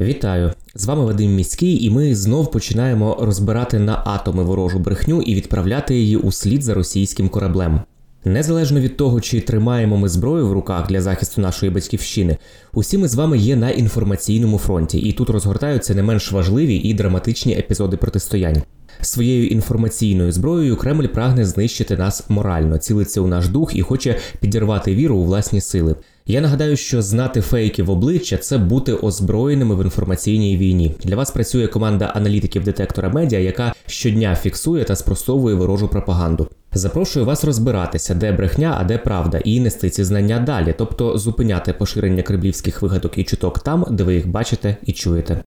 Вітаю! З вами Вадим Міський, і ми знов починаємо розбирати на атоми ворожу брехню і відправляти її у слід за російським кораблем. Незалежно від того, чи тримаємо ми зброю в руках для захисту нашої батьківщини, усі ми з вами є на інформаційному фронті, і тут розгортаються не менш важливі і драматичні епізоди протистоянь. Своєю інформаційною зброєю Кремль прагне знищити нас морально, цілиться у наш дух і хоче підірвати віру у власні сили. Я нагадаю, що знати фейки в обличчя це бути озброєними в інформаційній війні. Для вас працює команда аналітиків детектора медіа, яка щодня фіксує та спростовує ворожу пропаганду. Запрошую вас розбиратися, де брехня, а де правда, і нести ці знання далі, тобто зупиняти поширення кремлівських вигадок і чуток там, де ви їх бачите і чуєте.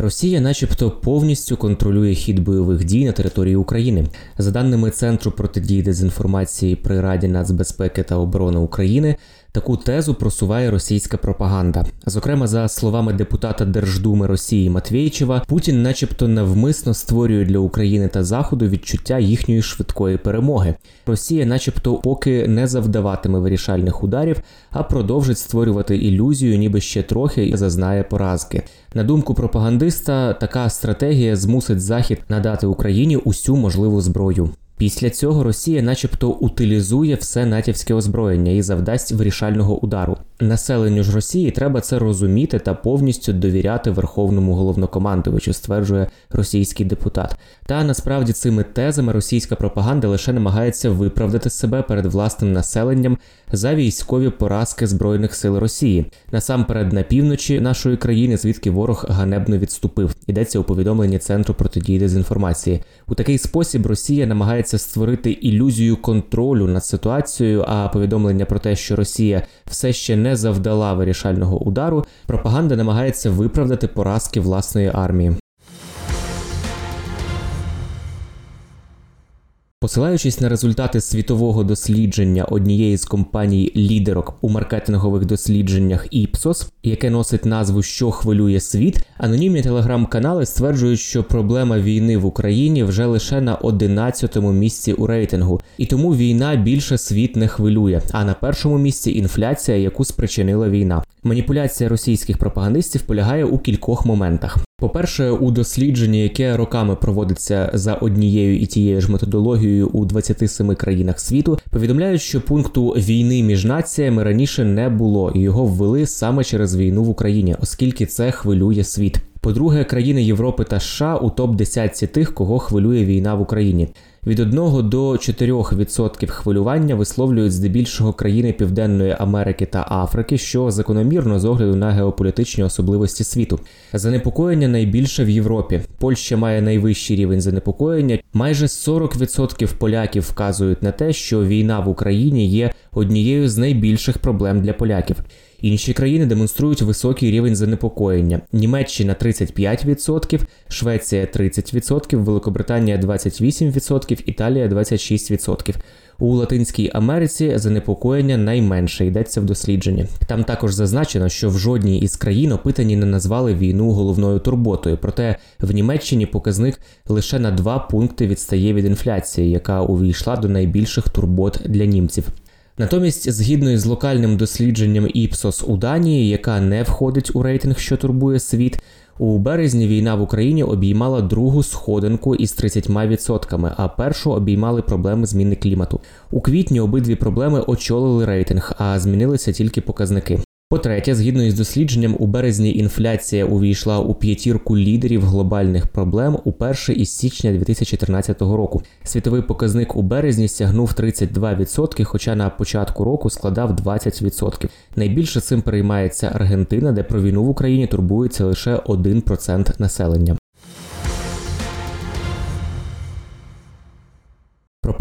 Росія, начебто, повністю контролює хід бойових дій на території України. За даними Центру протидії дезінформації при Раді нацбезпеки та оборони України, таку тезу просуває російська пропаганда. Зокрема, за словами депутата Держдуми Росії Матвєйчева, Путін, начебто, навмисно створює для України та Заходу відчуття їхньої швидкої перемоги. Росія, начебто, поки не завдаватиме вирішальних ударів, а продовжить створювати ілюзію, ніби ще трохи і зазнає поразки. На думку пропагандиста, така стратегія змусить Захід надати Україні усю можливу зброю. Після цього Росія, начебто, утилізує все натівське озброєння і завдасть вирішального удару. Населенню ж Росії треба це розуміти та повністю довіряти верховному головнокомандувачу, стверджує російський депутат. Та насправді цими тезами російська пропаганда лише намагається виправдати себе перед власним населенням за військові поразки збройних сил Росії. Насамперед на півночі нашої країни, звідки ворог ганебно відступив. Йдеться у повідомленні центру протидії дезінформації. У такий спосіб Росія намагається створити ілюзію контролю над ситуацією. А повідомлення про те, що Росія все ще не завдала вирішального удару, пропаганда намагається виправдати поразки власної армії. Посилаючись на результати світового дослідження однієї з компаній лідерок у маркетингових дослідженнях Ipsos, яке носить назву Що хвилює світ, анонімні телеграм-канали стверджують, що проблема війни в Україні вже лише на 11-му місці у рейтингу, і тому війна більше світ не хвилює. А на першому місці інфляція, яку спричинила війна. Маніпуляція російських пропагандистів полягає у кількох моментах. По-перше, у дослідженні, яке роками проводиться за однією і тією ж методологією у 27 країнах світу, повідомляють, що пункту війни між націями раніше не було, і його ввели саме через війну в Україні, оскільки це хвилює світ. По-друге, країни Європи та США у топ 10 тих, кого хвилює війна в Україні. Від 1 до 4% хвилювання висловлюють здебільшого країни Південної Америки та Африки, що закономірно з огляду на геополітичні особливості світу. Занепокоєння найбільше в Європі. Польща має найвищий рівень занепокоєння. Майже 40% поляків вказують на те, що війна в Україні є однією з найбільших проблем для поляків. Інші країни демонструють високий рівень занепокоєння: Німеччина 35%, Швеція 30%, Великобританія 28%, Італія 26%. У Латинській Америці занепокоєння найменше йдеться в дослідженні. Там також зазначено, що в жодній із країн опитані не назвали війну головною турботою. Проте в Німеччині показник лише на 2 пункти відстає від інфляції, яка увійшла до найбільших турбот для німців. Натомість, згідно із локальним дослідженням Іпсос у Данії, яка не входить у рейтинг, що турбує світ, у березні війна в Україні обіймала другу сходинку із 30%, а першу обіймали проблеми зміни клімату. У квітні обидві проблеми очолили рейтинг, а змінилися тільки показники. По-третє, згідно із дослідженням, у березні інфляція увійшла у п'ятірку лідерів глобальних проблем уперше із січня 2014 року. Світовий показник у березні сягнув 32%, хоча на початку року складав 20%. Найбільше цим переймається Аргентина, де про війну в Україні турбується лише 1% населення.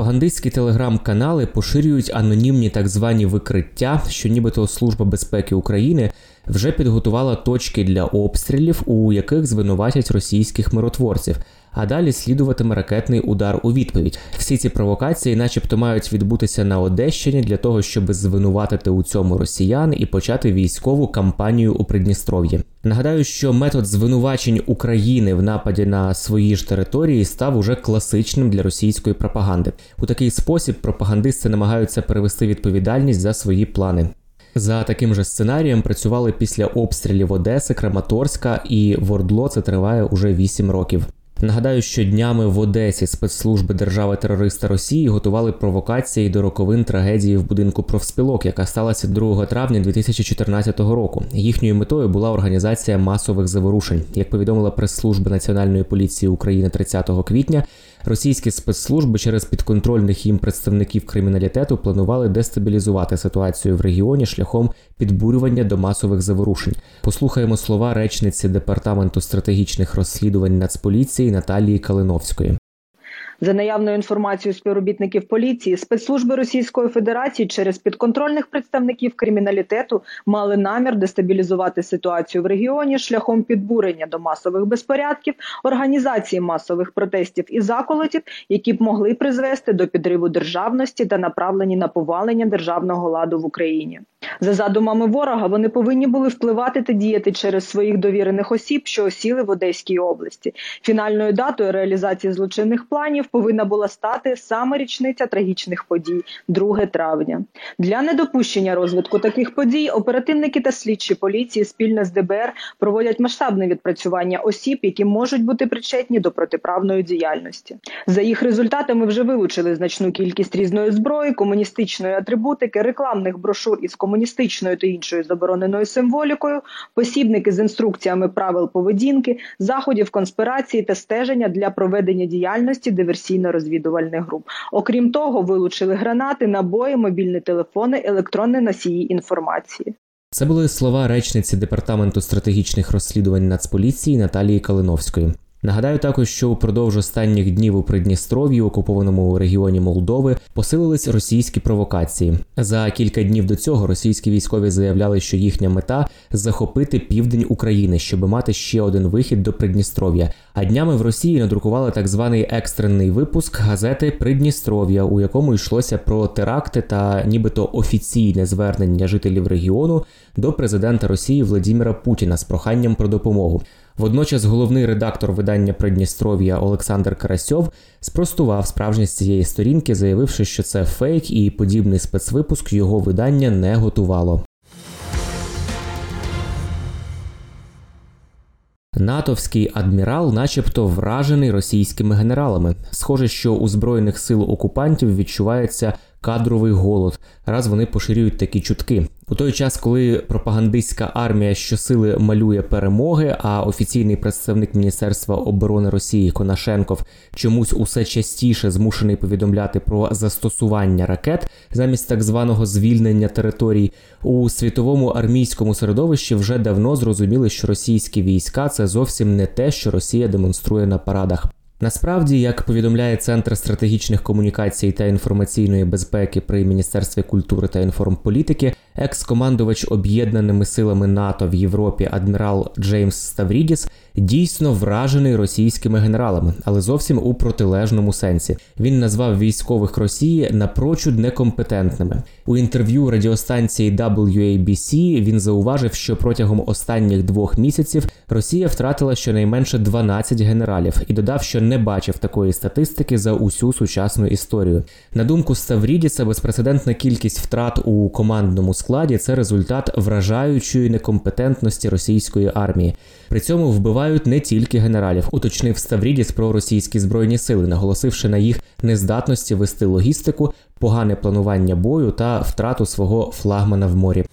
Пропагандистські телеграм-канали поширюють анонімні так звані викриття, що нібито Служба безпеки України вже підготувала точки для обстрілів, у яких звинуватять російських миротворців. А далі слідуватиме ракетний удар у відповідь. Всі ці провокації, начебто, мають відбутися на Одещині для того, щоб звинуватити у цьому росіян і почати військову кампанію у Придністров'ї. Нагадаю, що метод звинувачень України в нападі на свої ж території став уже класичним для російської пропаганди. У такий спосіб пропагандисти намагаються перевести відповідальність за свої плани. За таким же сценарієм працювали після обстрілів Одеси, Краматорська і Вордло. Це триває уже 8 років. Нагадаю, що днями в Одесі спецслужби держави-терориста Росії готували провокації до роковин трагедії в будинку профспілок, яка сталася 2 травня 2014 року. Їхньою метою була організація масових заворушень. Як повідомила прес-служба Національної поліції України 30 квітня, російські спецслужби через підконтрольних їм представників криміналітету планували дестабілізувати ситуацію в регіоні шляхом підбурювання до масових заворушень. Послухаємо слова речниці департаменту стратегічних розслідувань Нацполіції Наталії Калиновської. За наявною інформацією співробітників поліції, спецслужби Російської Федерації через підконтрольних представників криміналітету мали намір дестабілізувати ситуацію в регіоні шляхом підбурення до масових безпорядків, організації масових протестів і заколотів, які б могли призвести до підриву державності та направлені на повалення державного ладу в Україні. За задумами ворога, вони повинні були впливати та діяти через своїх довірених осіб, що осіли в Одеській області. Фінальною датою реалізації злочинних планів повинна була стати саме річниця трагічних подій, 2 травня. Для недопущення розвитку таких подій оперативники та слідчі поліції спільно з ДБР проводять масштабне відпрацювання осіб, які можуть бути причетні до протиправної діяльності. За їх результатами вже вилучили значну кількість різної зброї, комуністичної атрибутики, рекламних брошур із комуністичною та іншою забороненою символікою, посібники з інструкціями правил поведінки, заходів конспірації та стеження для проведення діяльності диверсійно-розвідувальних груп. Окрім того, вилучили гранати, набої, мобільні телефони, електронні носії інформації. Це були слова речниці департаменту стратегічних розслідувань Нацполіції Наталії Калиновської. Нагадаю також, що упродовж останніх днів у Придністров'ї, окупованому регіоні Молдови, посилились російські провокації. За кілька днів до цього російські військові заявляли, що їхня мета захопити південь України, щоб мати ще один вихід до Придністров'я. А днями в Росії надрукували так званий екстрений випуск газети Придністров'я, у якому йшлося про теракти та нібито офіційне звернення жителів регіону до президента Росії Владіміра Путіна з проханням про допомогу. Водночас головний редактор видання Придністров'я Олександр Карасьов спростував справжність цієї сторінки, заявивши, що це фейк і подібний спецвипуск його видання не готувало. Натовський адмірал, начебто, вражений російськими генералами. Схоже, що у збройних сил окупантів відчувається кадровий голод, раз вони поширюють такі чутки. У той час, коли пропагандистська армія щосили малює перемоги, а офіційний представник Міністерства оборони Росії Конашенков чомусь усе частіше змушений повідомляти про застосування ракет замість так званого звільнення територій, у світовому армійському середовищі вже давно зрозуміли, що російські війська це зовсім не те, що Росія демонструє на парадах. Насправді, як повідомляє Центр стратегічних комунікацій та інформаційної безпеки при міністерстві культури та інформполітики, екс-командувач об'єднаними силами НАТО в Європі адмірал Джеймс Ставрідіс дійсно вражений російськими генералами, але зовсім у протилежному сенсі. Він назвав військових Росії напрочуд некомпетентними. У інтерв'ю радіостанції WABC він зауважив, що протягом останніх двох місяців Росія втратила щонайменше 12 генералів і додав, що не бачив такої статистики за усю сучасну історію. На думку Ставрідіса, безпрецедентна кількість втрат у командному складі це результат вражаючої некомпетентності російської армії. При цьому вбивають не тільки генералів, уточнив Ставрідіс про російські збройні сили, наголосивши на їх нездатності вести логістику, погане планування бою та втрату свого флагмана в морі.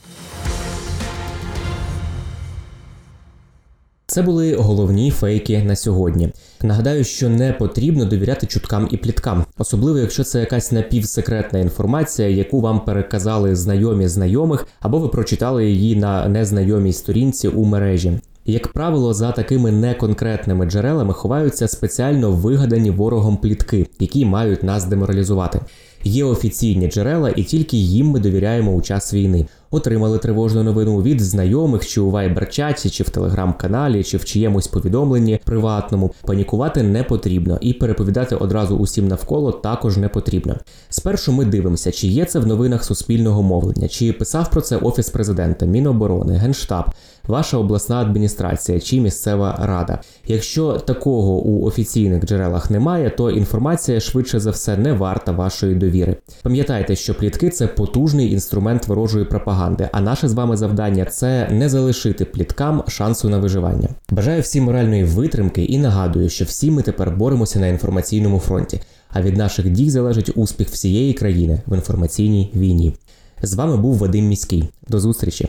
Це були головні фейки на сьогодні. Нагадаю, що не потрібно довіряти чуткам і пліткам, особливо якщо це якась напівсекретна інформація, яку вам переказали знайомі знайомих, або ви прочитали її на незнайомій сторінці у мережі. Як правило, за такими неконкретними джерелами ховаються спеціально вигадані ворогом плітки, які мають нас деморалізувати. Є офіційні джерела, і тільки їм ми довіряємо у час війни. Отримали тривожну новину від знайомих, чи у вайбер-чаті, чи в телеграм-каналі, чи в чиємусь повідомленні приватному. Панікувати не потрібно, і переповідати одразу усім навколо також не потрібно. Спершу ми дивимося, чи є це в новинах суспільного мовлення, чи писав про це офіс президента, Міноборони, Генштаб, ваша обласна адміністрація чи місцева рада. Якщо такого у офіційних джерелах немає, то інформація швидше за все не варта вашої довіри. Пам'ятайте, що плітки це потужний інструмент ворожої пропаганди. А наше з вами завдання це не залишити пліткам шансу на виживання. Бажаю всім моральної витримки і нагадую, що всі ми тепер боремося на інформаційному фронті. А від наших дій залежить успіх всієї країни в інформаційній війні. З вами був Вадим Міський. До зустрічі.